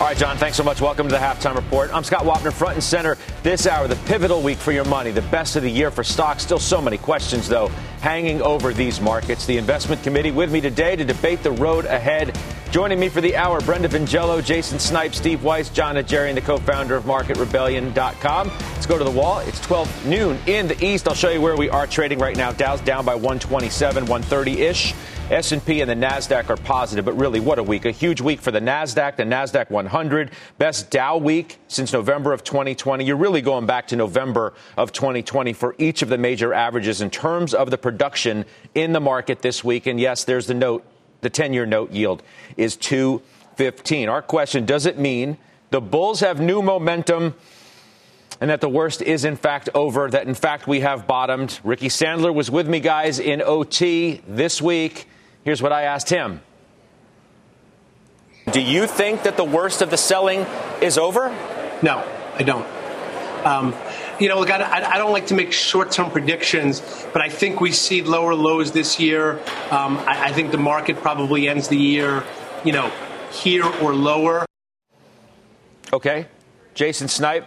All right, John, thanks so much. Welcome to the halftime report. I'm Scott Wapner, front and center this hour, the pivotal week for your money, the best of the year for stocks. Still so many questions, though, hanging over these markets. The investment committee with me today to debate the road ahead. Joining me for the hour, Brenda Vingiello, Jason Snipes, Steve Weiss, Jon and the co-founder of MarketRebellion.com. Let's go to the wall. It's 12 noon in the East. I'll show you where we are trading right now. Dow's down by 127, 130-ish. S&P and the Nasdaq are positive, but really what a week. A huge week for the Nasdaq, the Nasdaq 100, best Dow week since November of 2020. You're really going back to November of 2020 for each of the major averages in terms of the production in the market this week. And yes, there's the note. The 10-year note yield is 215. Our question, does it mean the bulls have new momentum and that the worst is in fact over, that in fact we have bottomed. Ricky Sandler was with me, guys, in OT this week. Here's what I asked him Do you think that the worst of the selling is over? No, I don't. Um, you know, look, I, I, don't like to make short-term predictions, but I think we see lower lows this year. Um, I, I think the market probably ends the year, you know, here or lower. Okay, Jason Snipe,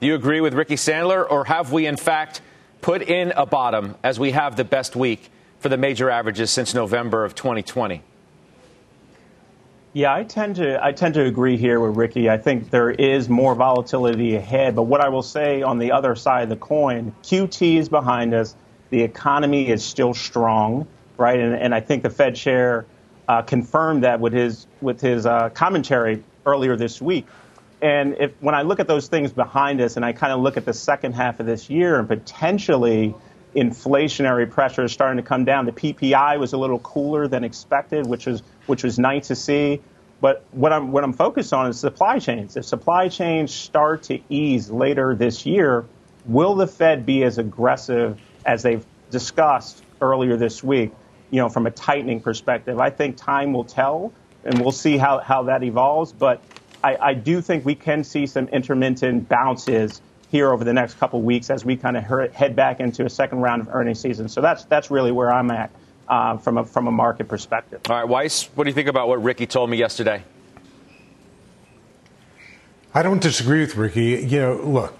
do you agree with Ricky Sandler, or have we in fact put in a bottom as we have the best week for the major averages since November of 2020. Yeah, I tend to I tend to agree here with Ricky. I think there is more volatility ahead, but what I will say on the other side of the coin, QT is behind us. The economy is still strong, right? And, and I think the Fed chair uh, confirmed that with his with his uh, commentary earlier this week. And if when I look at those things behind us, and I kind of look at the second half of this year and potentially inflationary pressure is starting to come down. The PPI was a little cooler than expected, which was which was nice to see. But what I'm what I'm focused on is supply chains. If supply chains start to ease later this year, will the Fed be as aggressive as they've discussed earlier this week? You know, from a tightening perspective, I think time will tell, and we'll see how, how that evolves. But I, I do think we can see some intermittent bounces here over the next couple weeks as we kind of head back into a second round of earnings season. So that's that's really where I'm at uh, from a from a market perspective. All right, Weiss, what do you think about what Ricky told me yesterday? I don't disagree with Ricky. You know, look,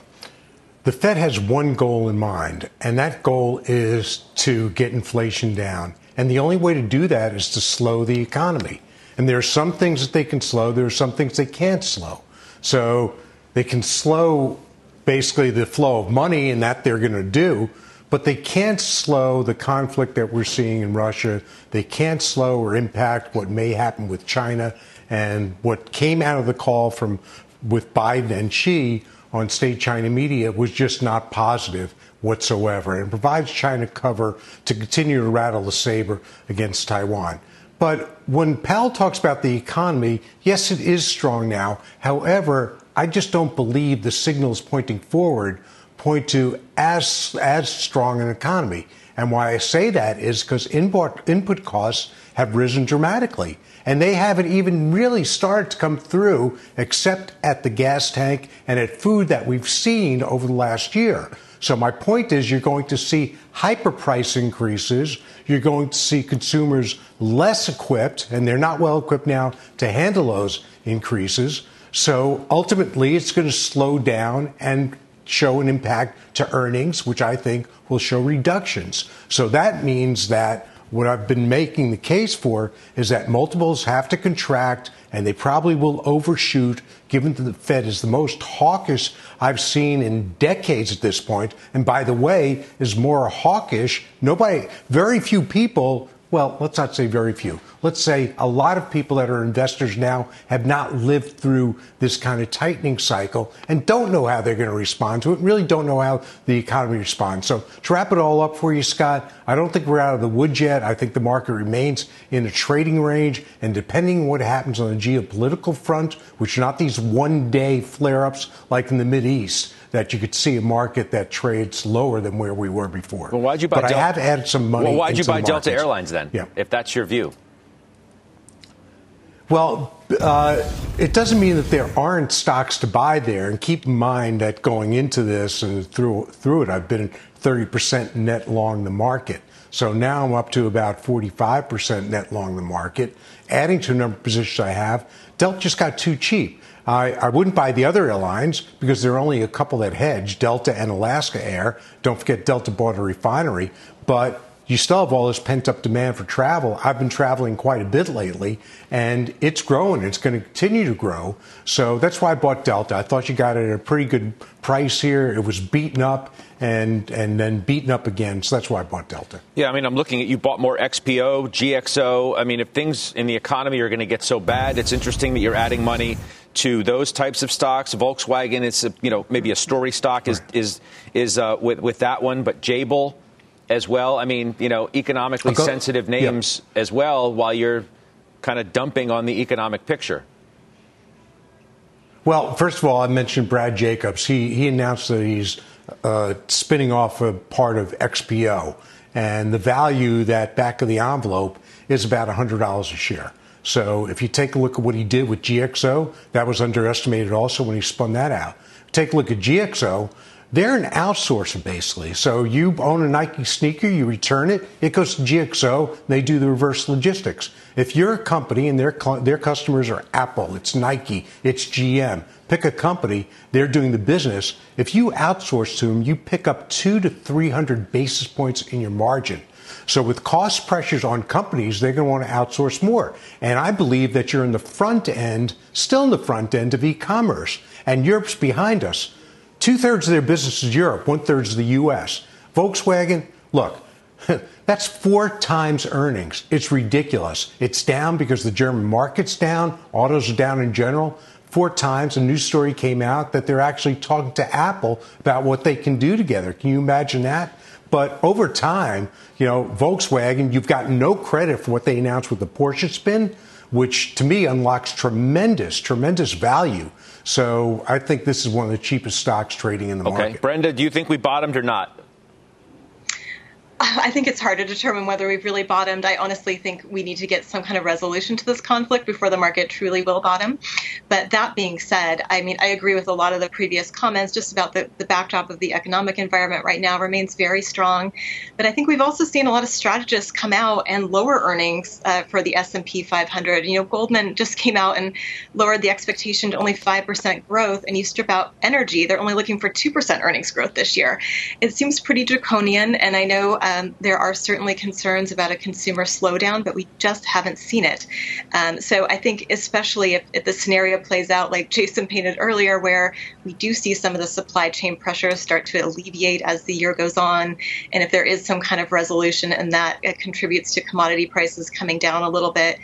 the Fed has one goal in mind, and that goal is to get inflation down. And the only way to do that is to slow the economy. And there are some things that they can slow, there are some things they can't slow. So they can slow basically the flow of money, and that they're going to do. But they can't slow the conflict that we're seeing in Russia. They can't slow or impact what may happen with China. And what came out of the call from with Biden and Xi on state China media was just not positive whatsoever and provides China cover to continue to rattle the saber against Taiwan. But when Powell talks about the economy, yes, it is strong now. However, I just don't believe the signals pointing forward point to as as strong an economy. And why I say that is because input input costs have risen dramatically, and they haven't even really started to come through, except at the gas tank and at food that we've seen over the last year. So my point is, you're going to see hyper price increases. You're going to see consumers less equipped, and they're not well equipped now to handle those increases. So ultimately, it's going to slow down and show an impact to earnings, which I think will show reductions. So that means that what I've been making the case for is that multiples have to contract and they probably will overshoot given that the Fed is the most hawkish I've seen in decades at this point. And by the way, is more hawkish. Nobody, very few people well, let's not say very few. Let's say a lot of people that are investors now have not lived through this kind of tightening cycle and don't know how they're going to respond to it, really don't know how the economy responds. So, to wrap it all up for you, Scott, I don't think we're out of the woods yet. I think the market remains in a trading range, and depending on what happens on the geopolitical front, which are not these one day flare ups like in the Mid East, that you could see a market that trades lower than where we were before. Well, why'd you buy? But Del- I have added some money. Well, why'd you buy Delta. Airlines then? Yeah. If that's your view. Well, uh, it doesn't mean that there aren't stocks to buy there. And keep in mind that going into this and through through it, I've been 30% net long the market. So now I'm up to about 45% net long the market. Adding to the number of positions I have, Delta just got too cheap. I, I wouldn't buy the other airlines because there are only a couple that hedge, Delta and Alaska Air. Don't forget Delta bought a refinery, but you still have all this pent up demand for travel. I've been traveling quite a bit lately, and it's growing. It's going to continue to grow. So that's why I bought Delta. I thought you got it at a pretty good price here. It was beaten up and and then beaten up again. So that's why I bought Delta. Yeah, I mean, I'm looking at you bought more XPO, GXO. I mean, if things in the economy are going to get so bad, it's interesting that you're adding money to those types of stocks. Volkswagen, it's a, you know maybe a story stock is is is uh, with with that one, but Jabil as well. I mean, you know, economically sensitive yeah. names as well, while you're kind of dumping on the economic picture. Well, first of all, I mentioned Brad Jacobs. He he announced that he's uh, spinning off a part of XPO, and the value that back of the envelope is about hundred dollars a share. So if you take a look at what he did with GXO, that was underestimated also when he spun that out. Take a look at GXO. They're an outsourcer basically. So you own a Nike sneaker, you return it, it goes to GXO, they do the reverse logistics. If you're a company and their their customers are Apple, it's Nike, it's GM, pick a company, they're doing the business. If you outsource to them, you pick up 2 to 300 basis points in your margin. So with cost pressures on companies, they're going to want to outsource more. And I believe that you're in the front end, still in the front end of e-commerce, and Europe's behind us. Two thirds of their business is Europe, one third is the U.S. Volkswagen, look, that's four times earnings. It's ridiculous. It's down because the German market's down, autos are down in general. Four times a news story came out that they're actually talking to Apple about what they can do together. Can you imagine that? But over time, you know, Volkswagen, you've got no credit for what they announced with the Porsche spin, which to me unlocks tremendous, tremendous value. So I think this is one of the cheapest stocks trading in the Okay, market. Brenda, do you think we bottomed or not? I think it's hard to determine whether we've really bottomed. I honestly think we need to get some kind of resolution to this conflict before the market truly will bottom. But that being said, I mean, I agree with a lot of the previous comments just about the, the backdrop of the economic environment right now remains very strong. But I think we've also seen a lot of strategists come out and lower earnings uh, for the S&P 500. You know, Goldman just came out and lowered the expectation to only 5% growth, and you strip out energy, they're only looking for 2% earnings growth this year. It seems pretty draconian, and I know um, there are certainly concerns about a consumer slowdown, but we just haven't seen it. Um, so I think, especially if, if the scenario plays out like Jason painted earlier, where we do see some of the supply chain pressures start to alleviate as the year goes on, and if there is some kind of resolution and that it contributes to commodity prices coming down a little bit,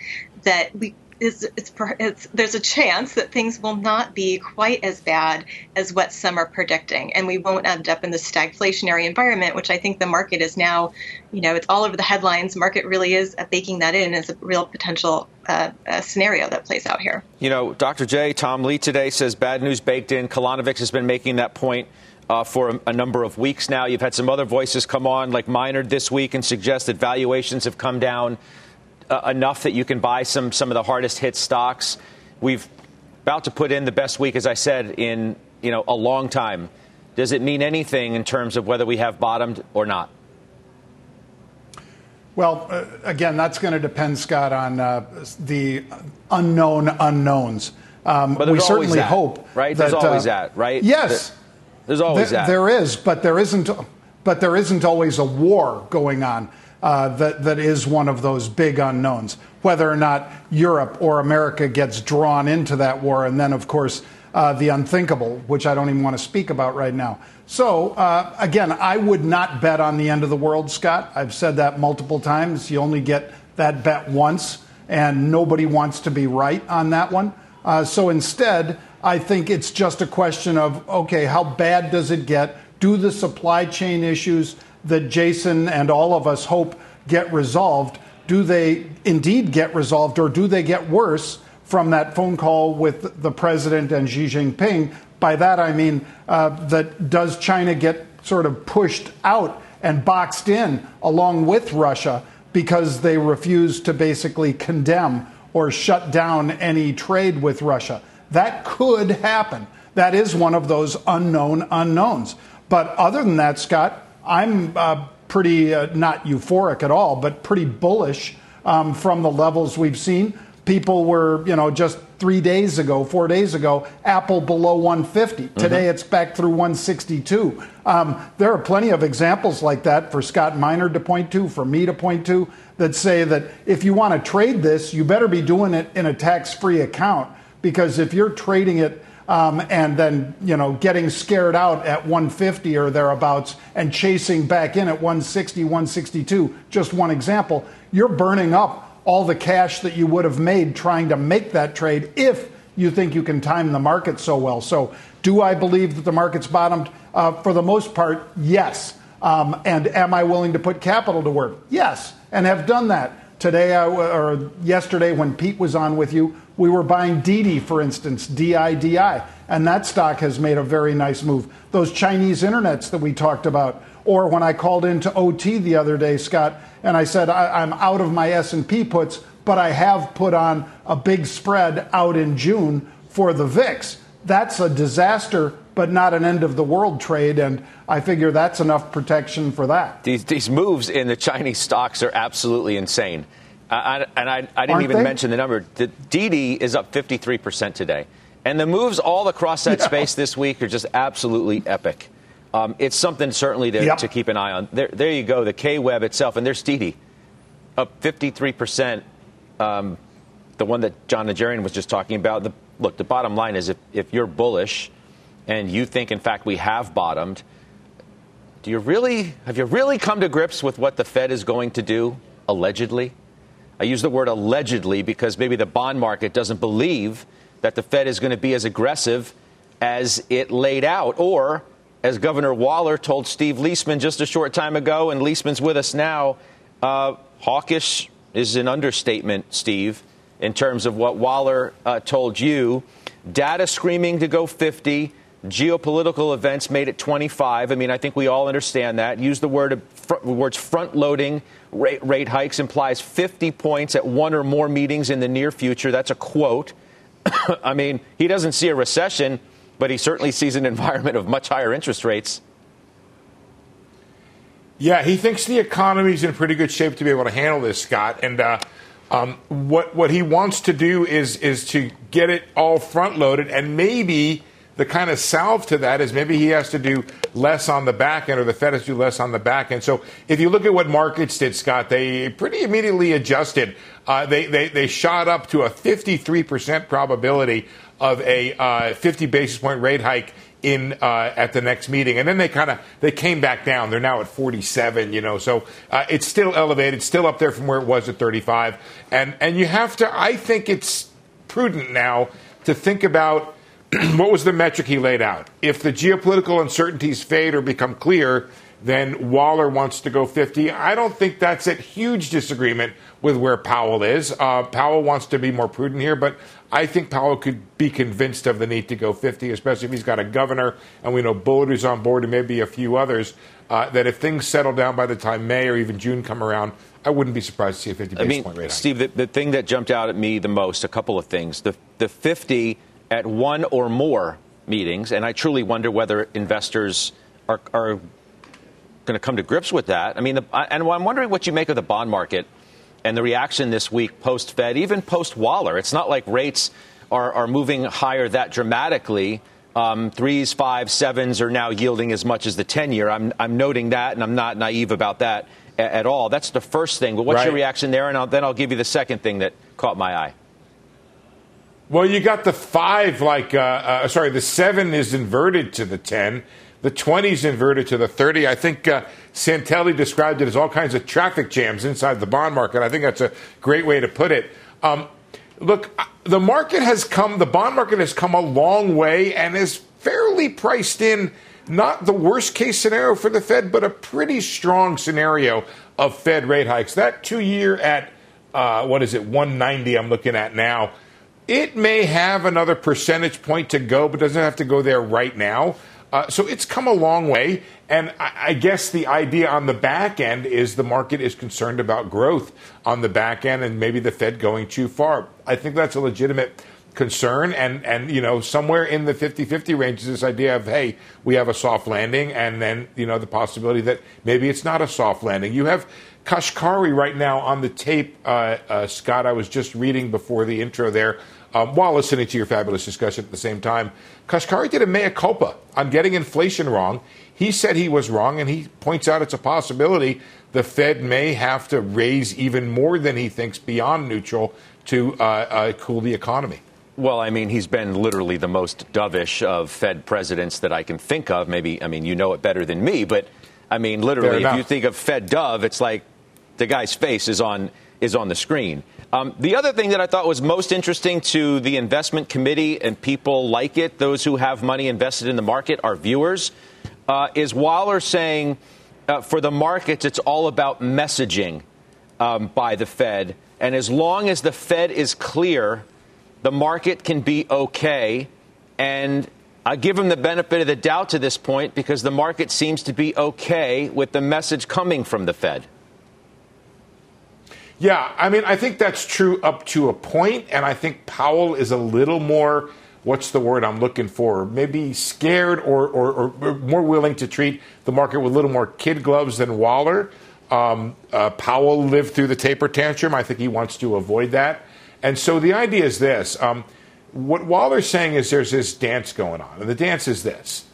that we it's, it's there's a chance that things will not be quite as bad as what some are predicting, and we won't end up in the stagflationary environment, which I think the market is now, you know, it's all over the headlines. Market really is uh, baking that in as a real potential uh, uh, scenario that plays out here. You know, Dr. J, Tom Lee today says bad news baked in. Kolanovic has been making that point uh, for a, a number of weeks now. You've had some other voices come on, like Minerd this week, and suggest that valuations have come down uh, enough that you can buy some some of the hardest hit stocks. We've about to put in the best week, as I said, in you know a long time. Does it mean anything in terms of whether we have bottomed or not? Well, uh, again, that's going to depend, Scott, on uh, the unknown unknowns. Um, But we certainly that, hope right? That, There's always uh, that, right? Yes, There's always There- that. There is, but there isn't. But there isn't always a war going on. Uh, that that is one of those big unknowns. Whether or not Europe or America gets drawn into that war, and then of course uh, the unthinkable, which I don't even want to speak about right now. So, uh, again, I would not bet on the end of the world, Scott. I've said that multiple times. You only get that bet once, and nobody wants to be right on that one. Uh, so instead, I think it's just a question of okay, how bad does it get? Do the supply chain issues that Jason and all of us hope get resolved, do they indeed get resolved or do they get worse from that phone call with the president and Xi Jinping? By that I mean uh, that does China get sort of pushed out and boxed in along with Russia because they refuse to basically condemn or shut down any trade with Russia? That could happen. That is one of those unknown unknowns. But other than that, Scott, I'm uh, pretty uh, not euphoric at all, but pretty bullish um, from the levels we've seen. People were, you know, just three days ago, four days ago, Apple below 150. Mm-hmm. Today it's back through 162. Um, there are plenty of examples like that for Scott Miner to point to, for me to point to, that say that if you want to trade this, you better be doing it in a tax free account because if you're trading it um, and then you know getting scared out at 150 or thereabouts and chasing back in at 160 162 just one example. You're burning up all the cash that you would have made trying to make that trade if you think you can time the market so well. So do i believe that the market's bottomed? Uh, for the most part yes. Um, and am i willing to put capital to work? Yes and have done that today uh, I, or yesterday when pete was on with you we were buying Didi, for instance, DIDI, and that stock has made a very nice move. Those Chinese internets that we talked about, or when I called into OT the other day, Scott, and I said I, am out of my S&P puts, but I have put on a big spread out in June for the VIX. That's a disaster, but not an end of the world trade, and I figure that's enough protection for that. These, these moves in the Chinese stocks are absolutely insane. I, and I, I didn't Aren't even they? mention the number. The Didi is up 53% today. And the moves all across that yeah. space this week are just absolutely epic. Um, it's something certainly to, yep. to, keep an eye on. There, there you go, the KWEB itself, and there's Didi, up 53%. Um, the one that Jon Najarian was just talking about. The, look, the bottom line is if, if you're bullish and you think, in fact, we have bottomed, do you really have you really come to grips with what the Fed is going to do, allegedly? I use the word allegedly because maybe the bond market doesn't believe that the Fed is going to be as aggressive as it laid out, or as Governor Waller told Steve Liesman just a short time ago, and Liesman's with us now. Uh, hawkish is an understatement, Steve, in terms of what Waller uh, told you. Data screaming to go 50. Geopolitical events made it 25. I mean, I think we all understand that. Use the word words front loading rate, rate hikes implies 50 points at one or more meetings in the near future. That's a quote. I mean, he doesn't see a recession, but he certainly sees an environment of much higher interest rates. Yeah, he thinks the economy's in pretty good shape to be able to handle this, Scott. And uh, um, what what he wants to do is is to get it all front loaded and maybe the kind of salve to that is maybe he has to do less on the back end, or the Fed has to do less on the back end. So if you look at what markets did, Scott, they pretty immediately adjusted. Uh, they, they, they shot up to a 53% probability of a uh, 50 basis point rate hike in uh, at the next meeting, and then they kind of they came back down. They're now at 47, you know, so uh, it's still elevated, still up there from where it was at 35, and and you have to. I think it's prudent now to think about what was the metric he laid out? If the geopolitical uncertainties fade or become clear, then Waller wants to go 50. I don't think that's at huge disagreement with where Powell is. Uh, Powell wants to be more prudent here, but I think Powell could be convinced of the need to go 50, especially if he's got a governor and we know Bullard is on board and maybe a few others. Uh, that if things settle down by the time May or even June come around, I wouldn't be surprised to see a 50 basis I mean, point rate. Steve, the, the thing that jumped out at me the most, a couple of things. The, the 50 at one or more meetings, and I truly wonder whether investors are, are going to come to grips with that. I mean, the, and I'm wondering what you make of the bond market and the reaction this week post Fed, even post Waller. It's not like rates are, are moving higher that dramatically. Um, threes, fives, sevens are now yielding as much as the 10 year. I'm, I'm noting that, and I'm not naive about that at, at all. That's the first thing. But what's right. your reaction there? And I'll, then I'll give you the second thing that caught my eye. Well, you got the five, like, uh, uh, sorry, the seven is inverted to the 10. The 20 is inverted to the 30. I think uh, Santelli described it as all kinds of traffic jams inside the bond market. I think that's a great way to put it. Um, look, uh, the market has come, the bond market has come a long way and is fairly priced in not the worst case scenario for the Fed, but a pretty strong scenario of Fed rate hikes. That two year at, uh, what is it, 190 I'm looking at now. It may have another percentage point to go, but doesn't have to go there right now. Uh, so it's come a long way. And I, I, guess the idea on the back end is the market is concerned about growth on the back end and maybe the Fed going too far. I think that's a legitimate concern. And, and you know, somewhere in the 50 50 range is this idea of, hey, we have a soft landing, and then, you know, the possibility that maybe it's not a soft landing. You have Kashkari right now on the tape, uh, uh, Scott. I was just reading before the intro there um, while listening to your fabulous discussion at the same time. Kashkari did a mea culpa on getting inflation wrong. He said he was wrong, and he points out it's a possibility the Fed may have to raise even more than he thinks beyond neutral to uh, uh, cool the economy. Well, I mean, he's been literally the most dovish of Fed presidents that I can think of. Maybe, I mean, you know it better than me, but I mean, literally, if you think of Fed Dove, it's like the guy's face is on is on the screen. Um, the other thing that I thought was most interesting to the investment committee and people like it, those who have money invested in the market, our viewers, uh, is Waller saying uh, for the markets, it's all about messaging um, by the Fed. And as long as the Fed is clear, the market can be okay. And I give him the benefit of the doubt to this point because the market seems to be okay with the message coming from the Fed. Yeah, I mean, I think that's true up to a point, and I think Powell is a little more. What's the word I'm looking for? Maybe scared or, or, or more willing to treat the market with a little more kid gloves than Waller. Um, uh, Powell lived through the taper tantrum. I think he wants to avoid that. And so the idea is this um, what Waller's saying is there's this dance going on. And the dance is this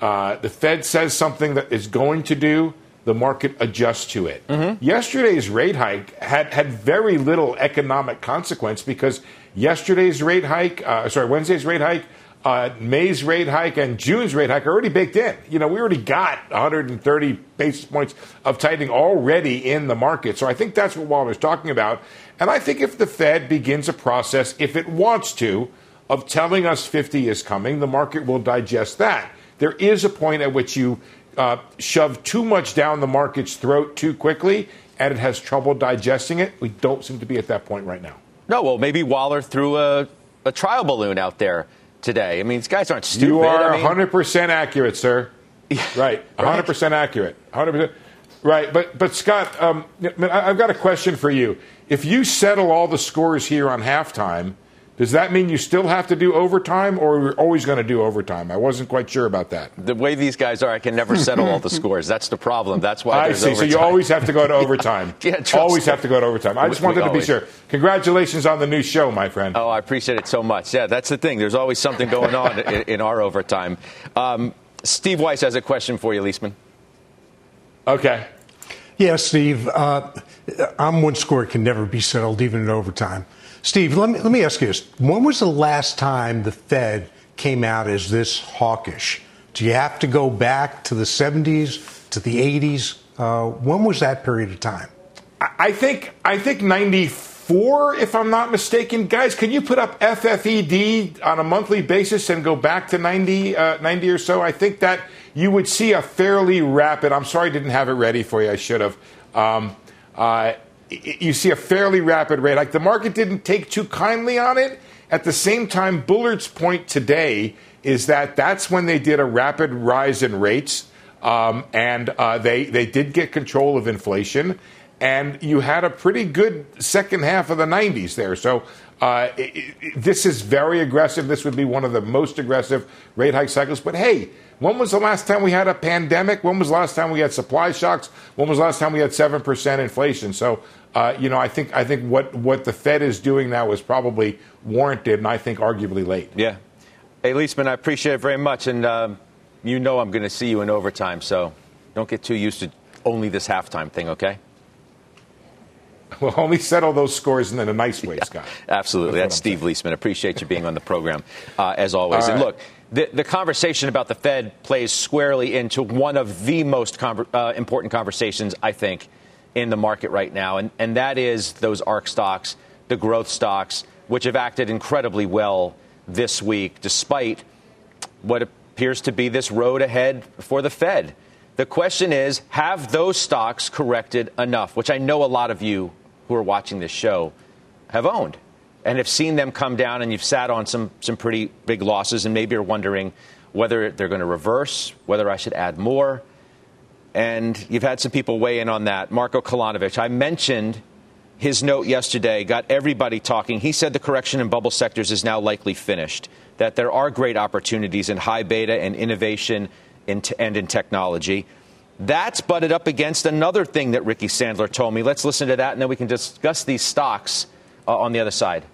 uh, the Fed says something that is going to do, the market adjusts to it. Mm-hmm. Yesterday's rate hike had, had very little economic consequence because yesterday's rate hike, uh, sorry, Wednesday's rate hike, uh, May's rate hike and June's rate hike are already baked in. You know, we already got 130 basis points of tightening already in the market. So I think that's what Waller's talking about. And I think if the Fed begins a process, if it wants to, of telling us 50 is coming, the market will digest that. There is a point at which you uh, shove too much down the market's throat too quickly and it has trouble digesting it. We don't seem to be at that point right now. No, well, maybe Waller threw a, a trial balloon out there today. I mean, these guys aren't stupid. You are I mean, 100% accurate, sir. right, 100% right. accurate. 100%. Right, but but Scott, um, I've got a question for you. If you settle all the scores here on halftime, does that mean you still have to do overtime, or we're always going to do overtime? I wasn't quite sure about that. The way these guys are, I can never settle all the scores. That's the problem. That's why I see. Overtime. So you always have to go to overtime. yeah, always me. have to go to overtime. I just wanted to be sure. Congratulations on the new show, my friend. Oh, I appreciate it so much. Yeah, that's the thing. There's always something going on in, in, our overtime. Um, Steve Weiss has a question for you, Liesman. Okay. Yeah, Steve. Uh, I'm one score can never be settled, even in overtime. Steve, let me, let me ask you this. When was the last time the Fed came out as this hawkish? Do you have to go back to the 70s, to the 80s? Uh, when was that period of time? I think I think 94, if I'm not mistaken. Guys, can you put up FFED on a monthly basis and go back to 90, uh, 90 or so? I think that you would see a fairly rapid. I'm sorry I didn't have it ready for you. I should have. Um, uh, you see a fairly rapid rate. Like the market didn't take too kindly on it. At the same time, Bullard's point today is that that's when they did a rapid rise in rates, um, and uh, they they did get control of inflation, and you had a pretty good second half of the 90s there. So uh, it, it, this is very aggressive. This would be one of the most aggressive rate hike cycles. But hey, when was the last time we had a pandemic? When was the last time we had supply shocks? When was the last time we had seven percent inflation? So uh, you know, I think I think what what the Fed is doing now is probably warranted, and I think arguably late. Yeah. Hey, Liesman, I appreciate it very much, and um, you know I'm going to see you in overtime, so don't get too used to only this halftime thing, okay? We'll only settle those scores in a nice way, Scott. Absolutely. That's, That's Steve saying. Liesman. Appreciate you being on the program, uh, as always. Right. And look, the, the, conversation about the Fed plays squarely into one of the most com- uh, important conversations, I think, in the market right now, and, and that is those ARK stocks, the growth stocks, which have acted incredibly well this week, despite what appears to be this road ahead for the Fed. The question is have those stocks corrected enough, which I know a lot of you who are watching this show have owned and have seen them come down, and you've sat on some, some pretty big losses, and maybe you're wondering whether they're going to reverse, whether I should add more. And you've had some people weigh in on that. Marko Kolanovic, I mentioned his note yesterday, got everybody talking. He said the correction in bubble sectors is now likely finished, that there are great opportunities in high beta and innovation in t- and in technology. That's butted up against another thing that Ricky Sandler told me. Let's listen to that, and then we can discuss these stocks uh, on the other side.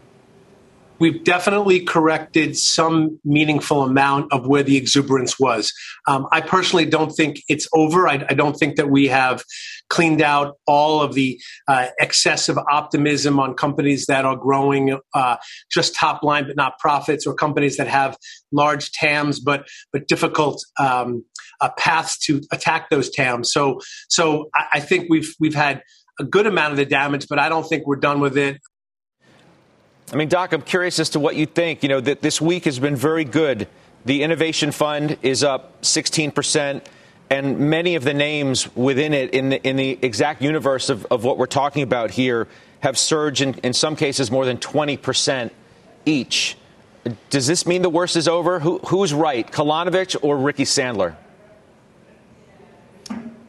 We've definitely corrected some meaningful amount of where the exuberance was. Um, I personally don't think it's over. I, I, don't think that we have cleaned out all of the uh, excessive optimism on companies that are growing uh, just top line but not profits, or companies that have large TAMs but but difficult um, uh, paths to attack those TAMs. So so I, I think we've we've had a good amount of the damage, but I don't think we're done with it. I mean, Doc, I'm curious as to what you think. You know, that this week has been very good. The Innovation Fund is up 16 percent and many of the names within it in the, in the exact universe of, of what we're talking about here have surged in, in some cases more than 20% each. Does this mean the worst is over? Who, who's right, Kolanovic or Ricky Sandler?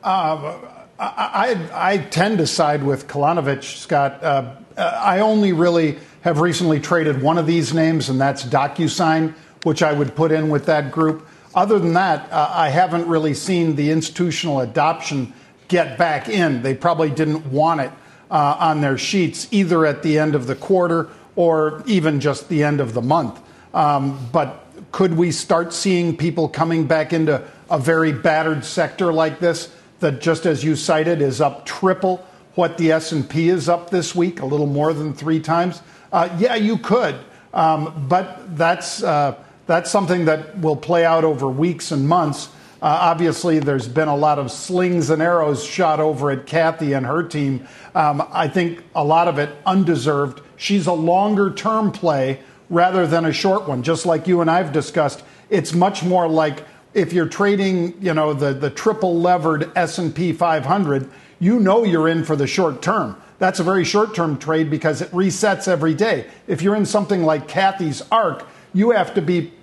Uh, I, I, tend to side with Kolanovic, Scott. Uh, I only really have recently traded one of these names, and that's DocuSign, which I would put in with that group. Other than that, uh, I haven't really seen the institutional adoption get back in. They probably didn't want it uh, on their sheets, either at the end of the quarter or even just the end of the month. Um, but could we start seeing people coming back into a very battered sector like this? That just as you cited is up triple what the S&P is up this week, a little more than three times. Uh, yeah, you could, um, but that's uh, that's something that will play out over weeks and months. Uh, obviously, there's been a lot of slings and arrows shot over at Cathie and her team. Um, I think a lot of it undeserved. She's a longer term play rather than a short one. Just like you and I've discussed, it's much more like if you're trading, you know, the, the triple levered S&P 500, you know you're in for the short term. That's a very short term trade because it resets every day. If you're in something like Cathie's ARK, you have to be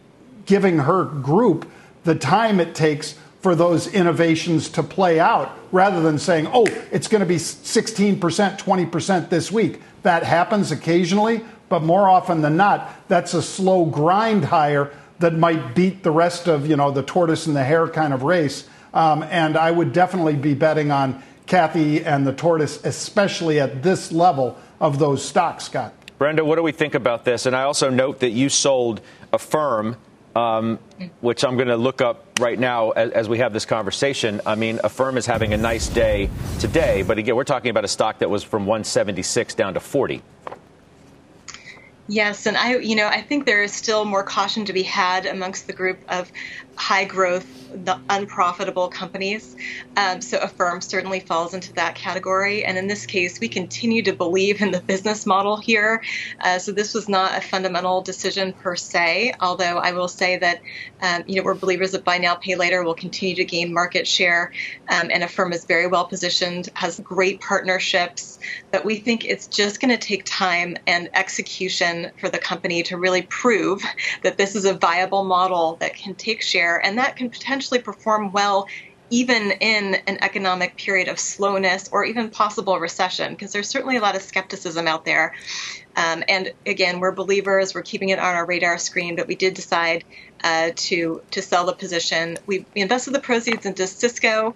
giving her group the time it takes for those innovations to play out rather than saying, oh, it's going to be 16%, 20% this week. That happens occasionally, but more often than not, that's a slow grind higher that might beat the rest of you know the tortoise and the hare kind of race. Um, and I would definitely be betting on Cathie and the tortoise, especially at this level of those stocks, Scott. Brenda, what do we think about this? And I also note that you sold Affirm, um, which I'm going to look up right now as, as, we have this conversation. I mean, Affirm is having a nice day today, but again, we're talking about a stock that was from 176 down to 40. Yes, and I, you know, I think there is still more caution to be had amongst the group of high growth, the unprofitable companies. Um, so Affirm certainly falls into that category. And in this case, we continue to believe in the business model here. Uh, so this was not a fundamental decision per se, although I will say that, um, you know, we're believers that buy now, pay later will continue to gain market share. Um, and Affirm is very well positioned, has great partnerships, but we think it's just going to take time and execution for the company to really prove that this is a viable model that can take share and that can potentially perform well even in an economic period of slowness or even possible recession, because there's certainly a lot of skepticism out there. Um, and again, we're believers. We're keeping it on our radar screen, but we did decide uh, to to sell the position. We, invested the proceeds into Sysco,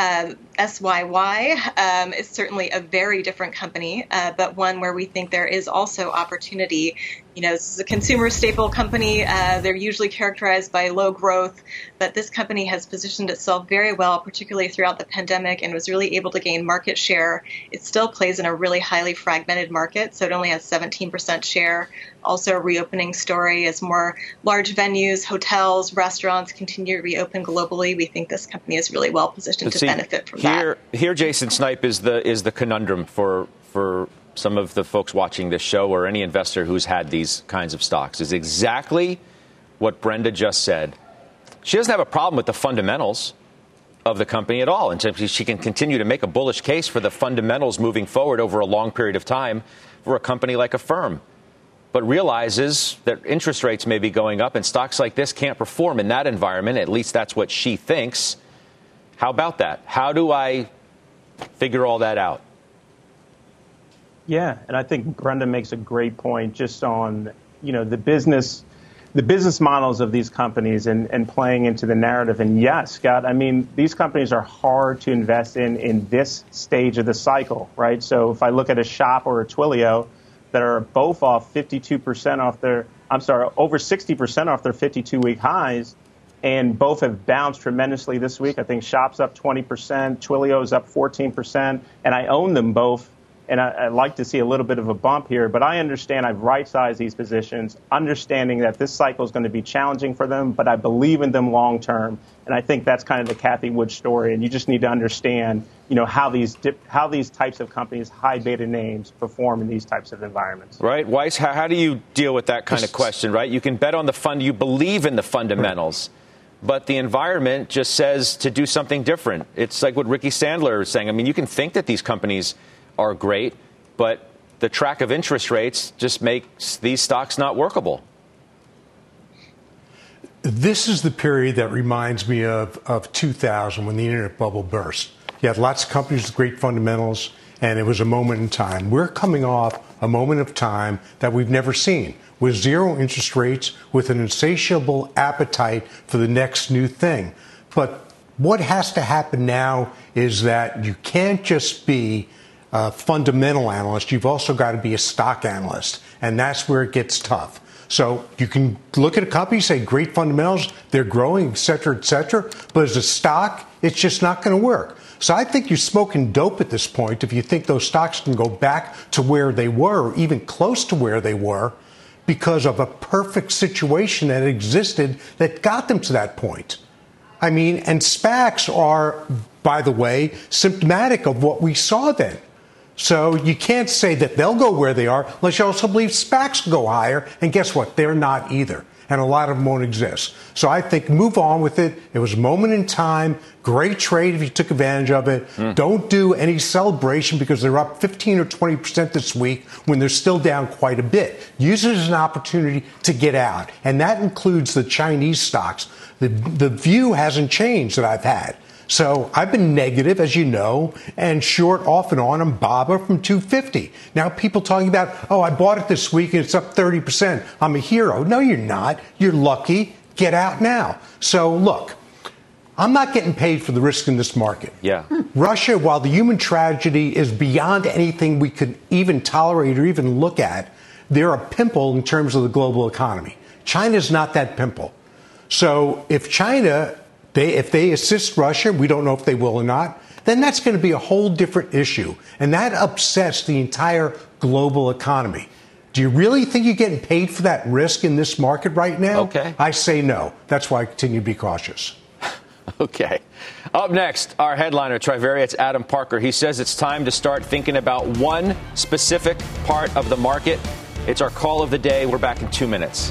Uh, SYY um, is certainly a very different company, uh, but one where we think there is also opportunity. You know, this is a consumer staple company. Uh, they're usually characterized by low growth, but this company has positioned itself very well, particularly throughout the pandemic, and was really able to gain market share. It still plays in a really highly fragmented market, so it only has 17% share. Also, a reopening story as more large venues, hotels, restaurants continue to reopen globally. We think this company is really well positioned to see, benefit from here, that. Here, Jason Snipe is the is the conundrum for for some of the folks watching this show or any investor who's had these kinds of stocks is exactly what Brenda just said. She doesn't have a problem with the fundamentals of the company at all. And she can continue to make a bullish case for the fundamentals moving forward over a long period of time for a company like Affirm but realizes that interest rates may be going up and stocks like this can't perform in that environment. At least that's what she thinks. How about that? How do I figure all that out? Yeah, and I think Brenda makes a great point just on, you know, the business the business models of these companies and, and playing into the narrative. And yes, Scott, I mean, these companies are hard to invest in in this stage of the cycle, right? So if I look at a shop or a Twilio, that are both off 52% off their, I'm sorry, over 60% off their 52 week highs. And both have bounced tremendously this week. I think Shop's up 20%, Twilio's up 14%, and I own them both and I, would like to see a little bit of a bump here. But I understand I've right sized these positions, understanding that this cycle is going to be challenging for them, but I believe in them long term. And I think that's kind of the Cathie Wood story. And you just need to understand, you know, how these dip, how these types of companies, high beta names, perform in these types of environments. Right, Weiss. How, how do you deal with that kind of question? Right, you can bet on the fund. You believe in the fundamentals. But the environment just says to do something different. It's like what Ricky Sandler is saying. I mean, you can think that these companies are great, but the track of interest rates just makes these stocks not workable. This is the period that reminds me of, of 2000 when the internet bubble burst. You had lots of companies with great fundamentals, and it was a moment in time. We're coming off a moment of time that we've never seen with zero interest rates, with an insatiable appetite for the next new thing. But what has to happen now is that you can't just be a fundamental analyst, you've also got to be a stock analyst. And that's where it gets tough. So you can look at a company, say great fundamentals, they're growing, et cetera, et cetera. But as a stock, it's just not going to work. So I think you're smoking dope at this point if you think those stocks can go back to where they were, or even close to where they were, because of a perfect situation that existed that got them to that point. I mean, and SPACs are, by the way, symptomatic of what we saw then. So you can't say that they'll go where they are unless you also believe SPACs go higher. And guess what? They're not either. And a lot of them won't exist. So I think move on with it. It was a moment in time. Great trade if you took advantage of it. Mm. Don't do any celebration because they're up 15 or 20% this week when they're still down quite a bit. Use it as an opportunity to get out. And that includes the Chinese stocks. The, the view hasn't changed that I've had. So I've been negative, as you know, and short off and on on BABA from 250. Now people talking about, oh, I bought it this week and it's up 30%. I'm a hero. No, you're not. You're lucky. Get out now. So look, I'm not getting paid for the risk in this market. Yeah. Russia, while the human tragedy is beyond anything we could even tolerate or even look at, they're a pimple in terms of the global economy. China's not that pimple. So if China they, if they assist Russia, we don't know if they will or not, then that's going to be a whole different issue. And that upsets the entire global economy. Do you really think you're getting paid for that risk in this market right now? Okay. I say no. That's why I continue to be cautious. okay. Up next, our headliner, Trivariate's Adam Parker. He says it's time to start thinking about one specific part of the market. It's our call of the day. We're back in two minutes.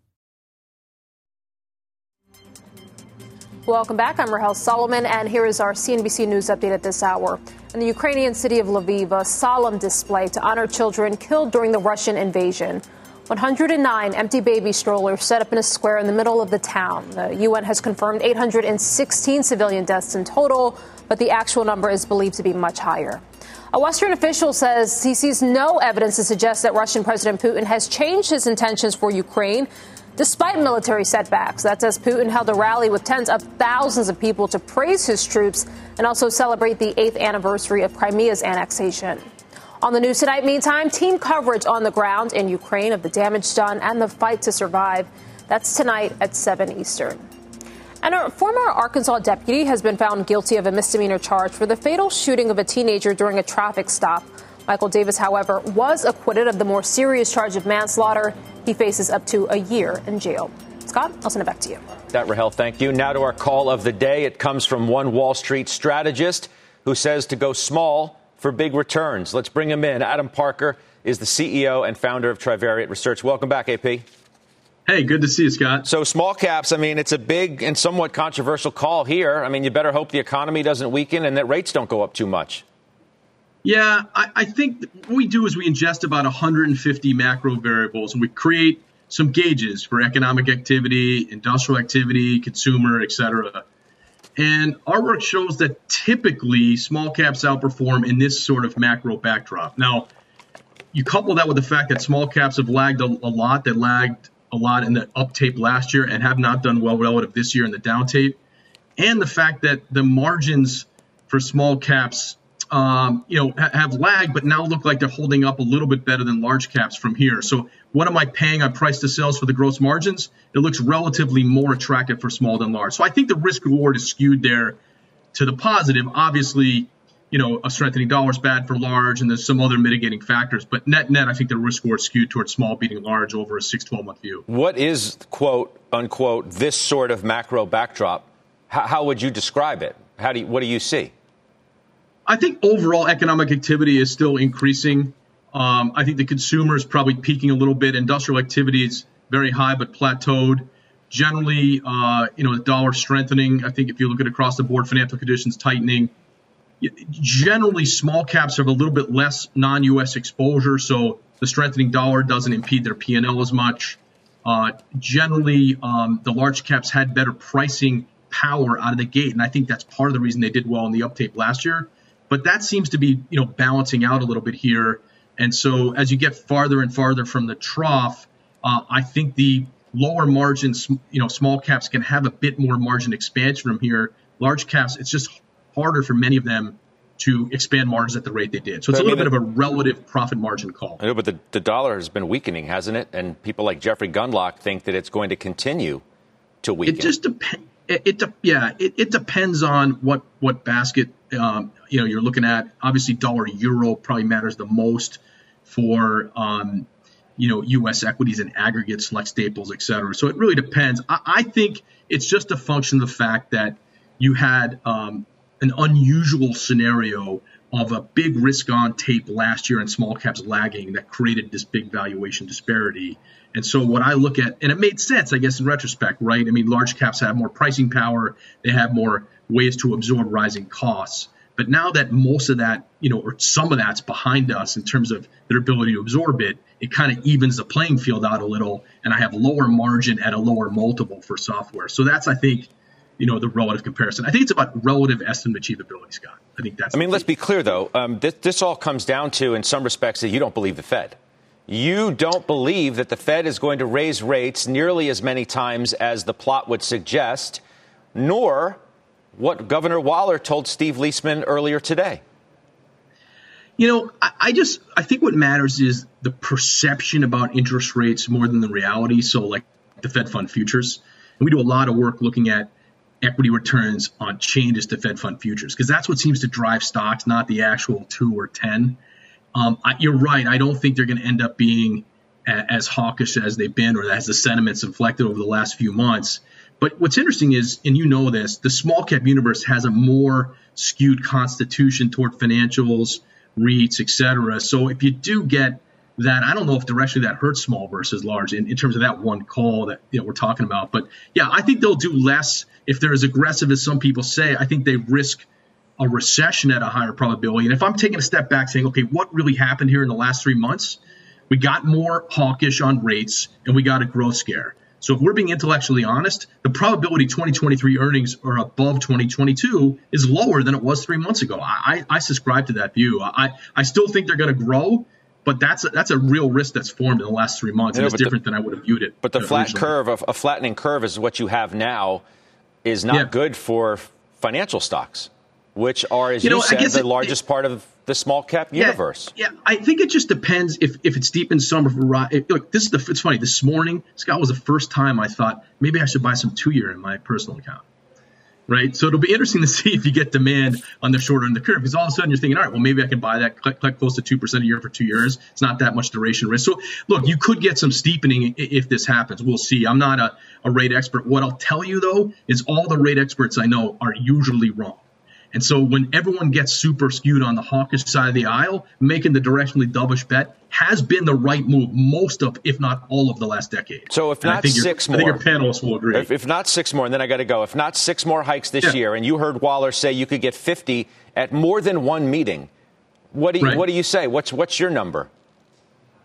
Welcome back. I'm Rahel Solomon, and here is our CNBC News update at this hour. In the Ukrainian city of Lviv, a solemn display to honor children killed during the Russian invasion. 109 empty baby strollers set up in a square in the middle of the town. The UN has confirmed 816 civilian deaths in total, but the actual number is believed to be much higher. A Western official says he sees no evidence to suggest that Russian President Putin has changed his intentions for Ukraine despite military setbacks. That's as Putin held a rally with tens of thousands of people to praise his troops and also celebrate the eighth anniversary of Crimea's annexation. On the news tonight, meantime, team coverage on the ground in Ukraine of the damage done and the fight to survive. That's tonight at 7 Eastern. And a former Arkansas deputy has been found guilty of a misdemeanor charge for the fatal shooting of a teenager during a traffic stop. Michael Davis, however, was acquitted of the more serious charge of manslaughter. He faces up to a year in jail. Scott, I'll send it back to you. That, Rahel, thank you. Now to our call of the day. It comes from one Wall Street strategist who says to go small for big returns. Let's bring him in. Adam Parker is the CEO and founder of Trivariate Research. Welcome back, AP. Hey, good to see you, Scott. So, small caps, I mean, it's a big and somewhat controversial call here. I mean, you better hope the economy doesn't weaken and that rates don't go up too much. Yeah, I, I think what we do is we ingest about 150 macro variables and we create some gauges for economic activity, industrial activity, consumer, et cetera. And our work shows that typically small caps outperform in this sort of macro backdrop. Now, you couple that with the fact that small caps have lagged a, a lot, that lagged a lot in the uptape last year and have not done well relative this year in the downtape, and the fact that the margins for small caps um, you know, ha- have lagged, but now look like they're holding up a little bit better than large caps from here. So, what am I paying on price to sales for the gross margins? It looks relatively more attractive for small than large. So, I think the risk reward is skewed there to the positive. Obviously, you know, a strengthening dollar is bad for large, and there's some other mitigating factors. But net net, I think the risk reward is skewed towards small beating large over a 6, 12 month view. What is, quote unquote, this sort of macro backdrop? How, how would you describe it? How do you, what do you see? I think overall economic activity is still increasing. Um, I think the consumer is probably peaking a little bit. Industrial activity is very high but plateaued. Generally, uh, you know, the dollar strengthening. I think if you look at across the board, financial conditions tightening. Generally, small caps have a little bit less non-U.S. exposure, so the strengthening dollar doesn't impede their P&L as much. Uh, generally, um, the large caps had better pricing power out of the gate, and I think that's part of the reason they did well in the uptape last year. But that seems to be, you know, balancing out a little bit here. And so as you get farther and farther from the trough, uh, I think the lower margins, you know, small caps can have a bit more margin expansion from here. Large caps, it's just harder for many of them to expand margins at the rate they did. So it's a little bit of a relative profit margin call. I know, but the, the dollar has been weakening, hasn't it? And people like Jeffrey Gundlach think that it's going to continue to weaken. It just depends. It, it, yeah, it, it depends on what what basket um, you know you're looking at. Obviously, dollar euro probably matters the most for um, you know U.S. equities and aggregates like staples, et cetera. So it really depends. I, I think it's just a function of the fact that you had um, an unusual scenario of a big risk on tape last year and small caps lagging that created this big valuation disparity. And so what I look at, and it made sense, I guess, in retrospect, right? I mean, large caps have more pricing power, they have more ways to absorb rising costs. But now that most of that, you know, or some of that's behind us in terms of their ability to absorb it, it kind of evens the playing field out a little, and I have lower margin at a lower multiple for software. So that's, I think, you know, the relative comparison. I think it's about relative estimate achievability, Scott. I think that's. I mean, let's be clear though. Um, this, this all comes down to, in some respects, that you don't believe the Fed. You don't believe that the Fed is going to raise rates nearly as many times as the plot would suggest, nor what Governor Waller told Steve Liesman earlier today. You know, I, I, just I think what matters is the perception about interest rates more than the reality. So, like the Fed fund futures, and we do a lot of work looking at equity returns on changes to Fed fund futures because that's what seems to drive stocks, not the actual two or ten. Um, I, you're right. I don't think they're going to end up being a, as hawkish as they've been or as the sentiments inflected over the last few months. But what's interesting is, and you know this, the small cap universe has a more skewed constitution toward financials, REITs, et cetera. So if you do get that, I don't know if directionally that hurts small versus large in, in terms of that one call that you know, we're talking about. But yeah, I think they'll do less if they're as aggressive as some people say. I think they risk a recession at a higher probability. And if I'm taking a step back saying, okay, what really happened here in the last three months? We got more hawkish on rates and we got a growth scare. So if we're being intellectually honest, the probability 2023 earnings are above 2022 is lower than it was three months ago. I, I subscribe to that view. I, I still think they're going to grow, but that's a, that's a real risk that's formed in the last three months, and it's different the, than I would have viewed it. But the uh, flat curve, of, a flattening curve, is what you have now, is not yeah. good for financial stocks, which are, as you, you know, said, the it, largest it, part of the small cap universe. Yeah, I think it just depends if, if it's deep in summer. Look, this is the. It's funny. This morning, Scott was the first time I thought maybe I should buy some two year in my personal account. Right, so it'll be interesting to see if you get demand on the shorter end of the curve because all of a sudden you're thinking, all right, well maybe I can buy that collect close to two percent a year for two years. It's not that much duration risk. So look, you could get some steepening if this happens. We'll see. I'm not a, a rate expert. What I'll tell you though is all the rate experts I know are usually wrong. And so when everyone gets super skewed on the hawkish side of the aisle, making the directionally dovish bet has been the right move most of, if not all of the last decade. So if not six more, I think your panelists will agree. If, if not six more, and then I got to go. If not six more hikes this yeah. year, and you heard Waller say you could get 50 at more than one meeting, what do you, right. what do you say? What's what's your number?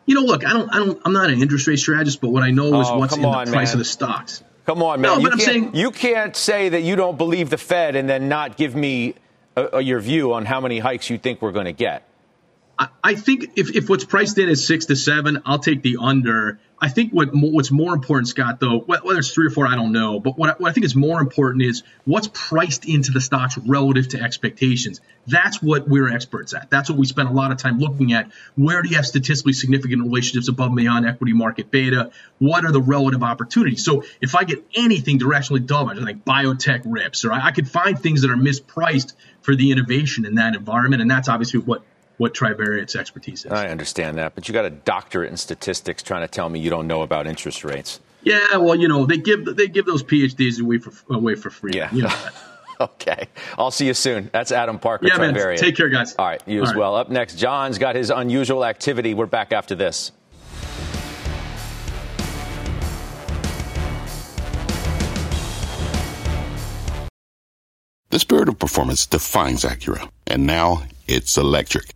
You know, look, I don't, I don't, I'm not an interest rate strategist, but what I know is oh, what's in on, the price man. of the stocks. Come on, man. No, you, can't, saying, you can't say that you don't believe the Fed and then not give me uh, your view on how many hikes you think we're going to get. I think if, if what's priced in is six to seven, I'll take the under. I think what what's more important, Scott, though, whether it's three or four, I don't know. But what I, what I think is more important is what's priced into the stocks relative to expectations. That's what we're experts at. That's what we spend a lot of time looking at. Where do you have statistically significant relationships above and beyond equity market beta? What are the relative opportunities? So if I get anything directionally dovish, I think biotech rips, or I, I could find things that are mispriced for the innovation in that environment, and that's obviously what what Trivariate's expertise is. I understand that, but you got a doctorate in statistics trying to tell me you don't know about interest rates. Yeah, well, you know, they give they give those PhDs away for away for free. Yeah. You know okay. I'll see you soon. That's Adam Parker. Yeah, man. Take care, guys. All right. You All as right. well. Up next, Jon's got his unusual activity. We're back after this. The spirit of performance defines Acura, and now it's electric.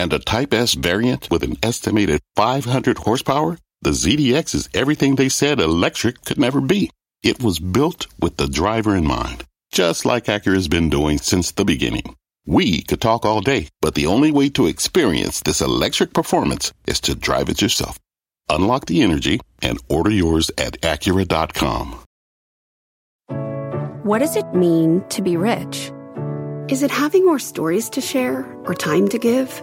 and a Type S variant with an estimated 500 horsepower, the ZDX is everything they said electric could never be. It was built with the driver in mind, just like Acura's been doing since the beginning. We could talk all day, but the only way to experience this electric performance is to drive it yourself. Unlock the energy and order yours at Acura.com. What does it mean to be rich? Is it having more stories to share or time to give?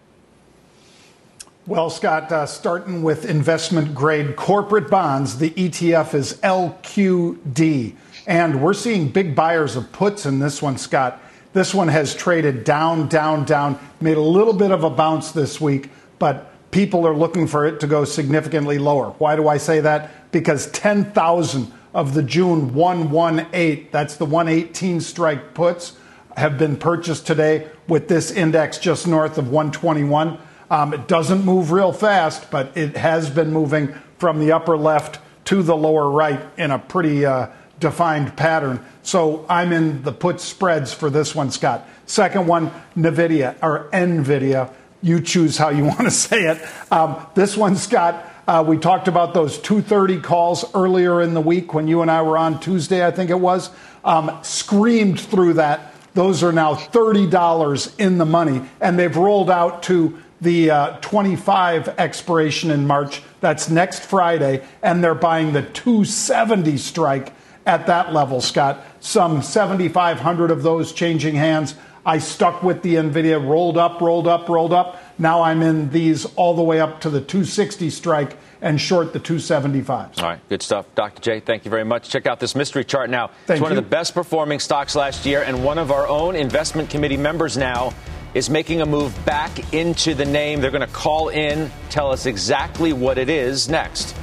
Well, Scott, uh, starting with investment grade corporate bonds, the ETF is LQD. And we're seeing big buyers of puts in this one, Scott. This one has traded down, down, down, made a little bit of a bounce this week, but people are looking for it to go significantly lower. Why do I say that? Because 10,000 of the June 118, that's the 118 strike puts, have been purchased today with this index just north of 121. Um, it doesn't move real fast, but it has been moving from the upper left to the lower right in a pretty uh, defined pattern. So I'm in the put spreads for this one, Scott. Second one, NVIDIA or NVIDIA. You choose how you want to say it. Um, this one, Scott, uh, we talked about those 2:30 calls earlier in the week when you and I were on Tuesday, I think it was. Um, screamed through that. Those are now $30 in the money, and they've rolled out to the uh, 25 expiration in March. That's next Friday, and they're buying the 270 strike at that level, Scott. Some 7,500 of those changing hands. I stuck with the NVIDIA, rolled up, rolled up, rolled up. Now I'm in these all the way up to the 260 strike and short the 275. All right, good stuff. Dr. J, thank you very much. Check out this mystery chart now. Thank it's one you. of the best performing stocks last year, and one of our own investment committee members now is making a move back into the name. They're going to call in, tell us exactly what it is next.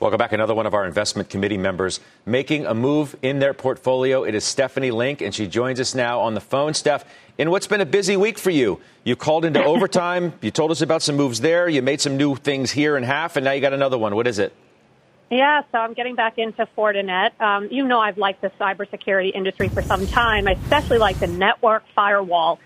Welcome back. Another one of our investment committee members making a move in their portfolio. It is Stephanie Link, and she joins us now on the phone. Steph, in what's been a busy week for you, you called into overtime. You told us about some moves there. You made some new things here in half, and now you got another one. What is it? Yeah, so I'm getting back into Fortinet. Um, you know I've liked the cybersecurity industry for some time. I especially like the network firewall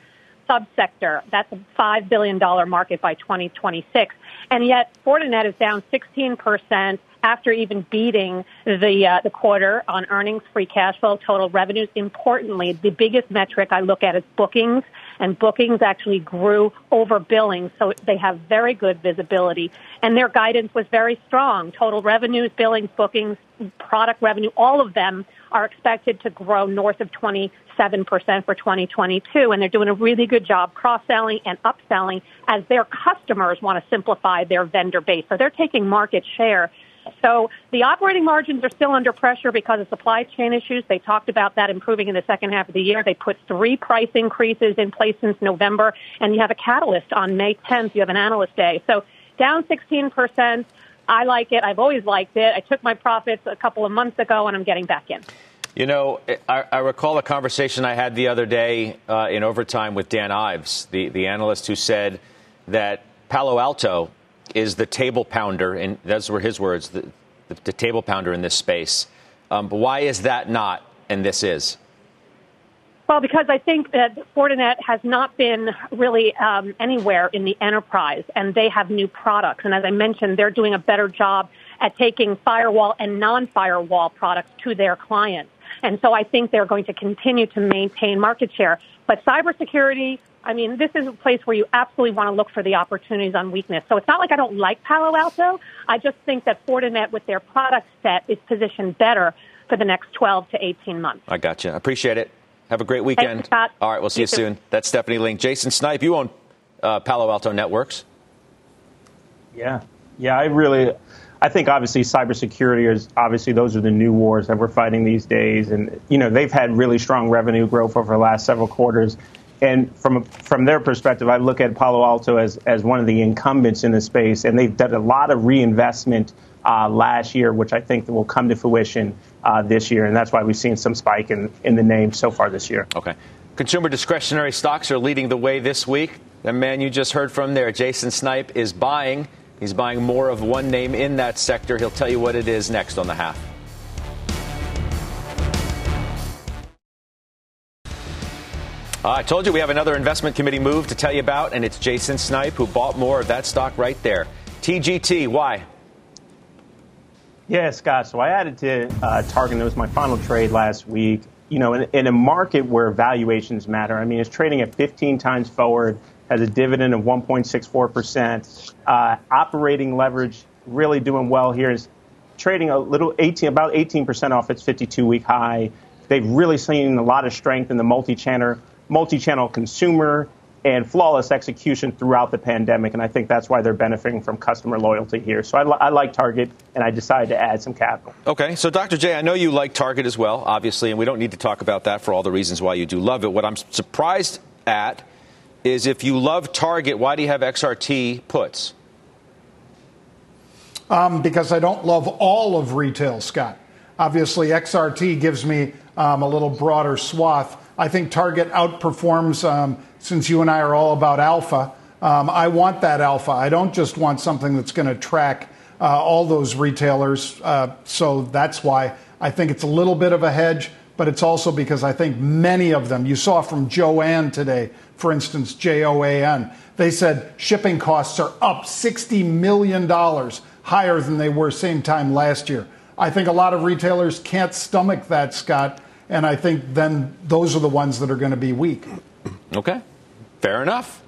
subsector. That's a $5 billion market by 2026. And yet Fortinet is down 16% after even beating the uh, the quarter on earnings, free cash flow, total revenues. Importantly, the biggest metric I look at is bookings, and bookings actually grew over billings, so they have very good visibility. And their guidance was very strong. Total revenues, billings, bookings, product revenue, all of them are expected to grow north of 27% for 2022. And they're doing a really good job cross-selling and upselling as their customers want to simplify their vendor base. So they're taking market share so the operating margins are still under pressure because of supply chain issues. They talked about that improving in the second half of the year. They put three price increases in place since November, and you have a catalyst on May 10th. You have an analyst day. So down 16%. I like it. I've always liked it. I took my profits a couple of months ago, and I'm getting back in. You know, I, I recall a conversation I had the other day uh, in overtime with Dan Ives, the, the analyst who said that Palo Alto is the table pounder, and those were his words, the, the, the table pounder in this space. Um, but why is that not, and this is? Well, because I think that Fortinet has not been really um, anywhere in the enterprise, and they have new products. And as I mentioned, they're doing a better job at taking firewall and non-firewall products to their clients. And so I think they're going to continue to maintain market share. But cybersecurity, I mean, this is a place where you absolutely want to look for the opportunities on weakness. So it's not like I don't like Palo Alto. I just think that Fortinet, with their product set, is positioned better for the next 12 to 18 months. I got you. Appreciate it. Have a great weekend. Thanks, Scott. All right, we'll see you, You too. soon. That's Stephanie Link. Jason Snipe, you own uh, Palo Alto Networks. Yeah, yeah, I really, I think obviously cybersecurity is obviously those are the new wars that we're fighting these days, and you know they've had really strong revenue growth over the last several quarters. And from from their perspective, I look at Palo Alto as as one of the incumbents in the space, and they've done a lot of reinvestment uh, last year, which I think will come to fruition uh, this year, and that's why we've seen some spike in in the name so far this year. Okay. Consumer discretionary stocks are leading the way this week. The man you just heard from there, Jason Snipe, is buying. He's buying more of one name in that sector. He'll tell you what it is next on the half. Uh, I told you we have another investment committee move to tell you about, and it's Jason Snipe who bought more of that stock right there. TGT, why? Yeah, Scott. So I added to uh, Target. It was my final trade last week. You know, in, in a market where valuations matter, I mean, it's trading at 15 times forward, has a dividend of 1.64%, uh, operating leverage really doing well here. Is trading a little 18, about 18% off its 52-week high. They've really seen a lot of strength in the multi-channel, multi-channel consumer and flawless execution throughout the pandemic. And I think that's why they're benefiting from customer loyalty here. So I, I, like Target, and I decided to add some capital. Okay. So, Dr. J, I know you like Target as well, obviously, and we don't need to talk about that for all the reasons why you do love it. What I'm surprised at is if you love Target, why do you have XRT puts? Um, because I don't love all of retail, Scott. Obviously, XRT gives me um, a little broader swath. I think Target outperforms um, since you and I are all about alpha. Um, I want that alpha. I don't just want something that's going to track uh, all those retailers. Uh, so that's why I think it's a little bit of a hedge, but it's also because I think many of them, you saw from Joann today, for instance, J O A N, they said shipping costs are up $60 million higher than they were same time last year. I think a lot of retailers can't stomach that, Scott, and I think then those are the ones that are going to be weak. Okay. Fair enough.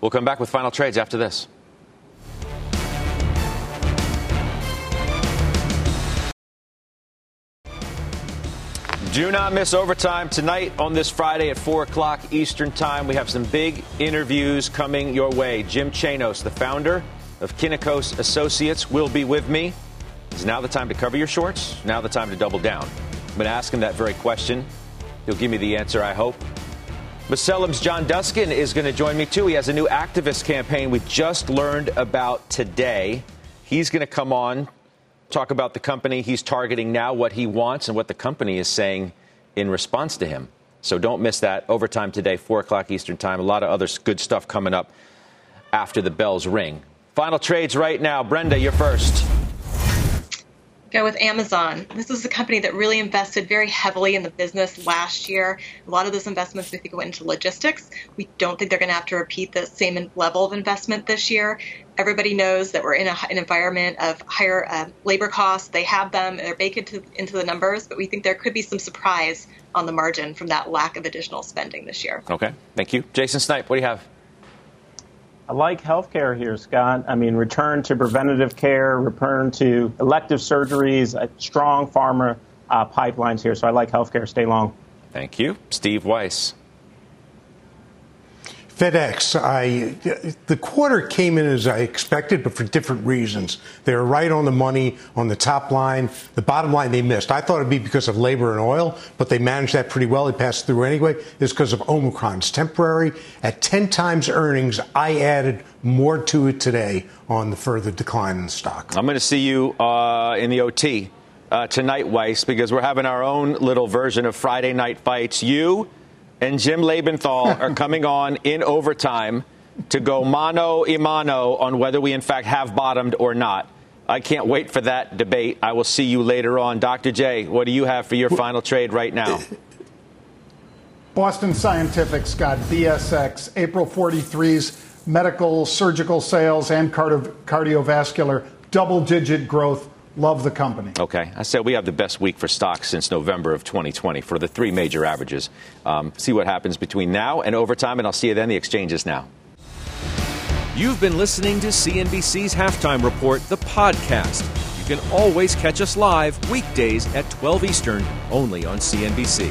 We'll come back with final trades after this. Do not miss overtime tonight on this Friday at 4 o'clock Eastern Time. We have some big interviews coming your way. Jim Chanos, the founder of Kynikos Associates, will be with me. It's now the time to cover your shorts? Now the time to double down. I'm going to ask him that very question. He'll give me the answer, I hope. Macellum's John Duskin is going to join me too. He has a new activist campaign we just learned about today. He's going to come on, talk about the company he's targeting now, what he wants, and what the company is saying in response to him. So don't miss that. Overtime today, 4 o'clock Eastern Time. A lot of other good stuff coming up after the bells ring. Final trades right now. Brenda, you're first go with Amazon. This is a company that really invested very heavily in the business last year. A lot of those investments we think went into logistics. We don't think they're going to have to repeat the same level of investment this year. Everybody knows that we're in a, an environment of higher uh, labor costs. They have them, they're baked into, into the numbers, but we think there could be some surprise on the margin from that lack of additional spending this year. Okay, thank you. Jason Snipe, what do you have? I like healthcare here, Scott. I mean, return to preventative care, return to elective surgeries, strong pharma uh, pipelines here. So I like healthcare. Stay long. Thank you. Steve Weiss. FedEx, I, the quarter came in as I expected, but for different reasons. They were right on the money on the top line. The bottom line they missed. I thought it'd be because of labor and oil, but they managed that pretty well. They passed through anyway. It's because of Omicron. It's temporary. At 10 times earnings, I added more to it today on the further decline in the stock. I'm going to see you uh, in the OT uh, tonight, Weiss, because we're having our own little version of Friday night fights. You and Jim Lebenthal are coming on in overtime to go mano a mano on whether we in fact have bottomed or not. I can't wait for that debate. I will see you later on. Dr. J, what do you have for your final trade right now? Boston Scientific, Scott, BSX, April 43's medical, surgical sales, and cardio- cardiovascular, double digit growth Love the company. Okay. I said we have the best week for stocks since November of 2020 for the three major averages. Um, see what happens between now and overtime, and I'll see you then. The exchanges now. You've been listening to CNBC's Halftime Report, the podcast. You can always catch us live weekdays at 12 Eastern, only on CNBC.